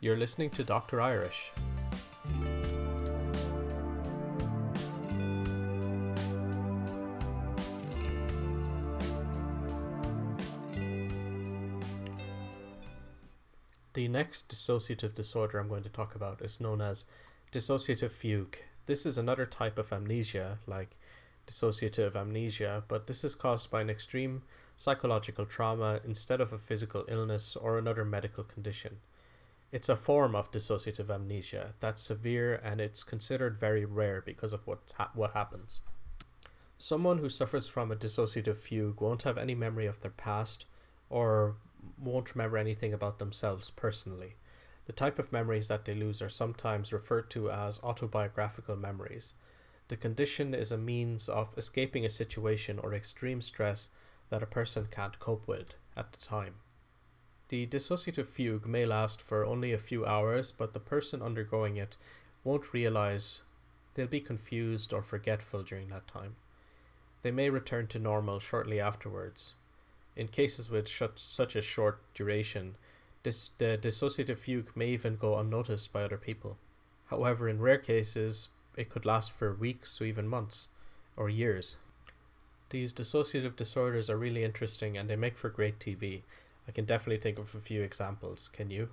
You're listening to Dr. Irish. The next dissociative disorder I'm going to talk about is known as dissociative fugue. This is another type of amnesia, like dissociative amnesia, but this is caused by an extreme psychological trauma instead of a physical illness or another medical condition. It's a form of dissociative amnesia that's severe and it's considered very rare because of what, ha- what happens. Someone who suffers from a dissociative fugue won't have any memory of their past or won't remember anything about themselves personally. The type of memories that they lose are sometimes referred to as autobiographical memories. The condition is a means of escaping a situation or extreme stress that a person can't cope with at the time. The dissociative fugue may last for only a few hours, but the person undergoing it won't realize they'll be confused or forgetful during that time. They may return to normal shortly afterwards. In cases with such a short duration, this, the dissociative fugue may even go unnoticed by other people. However, in rare cases, it could last for weeks to even months or years. These dissociative disorders are really interesting and they make for great TV. I can definitely think of a few examples. Can you?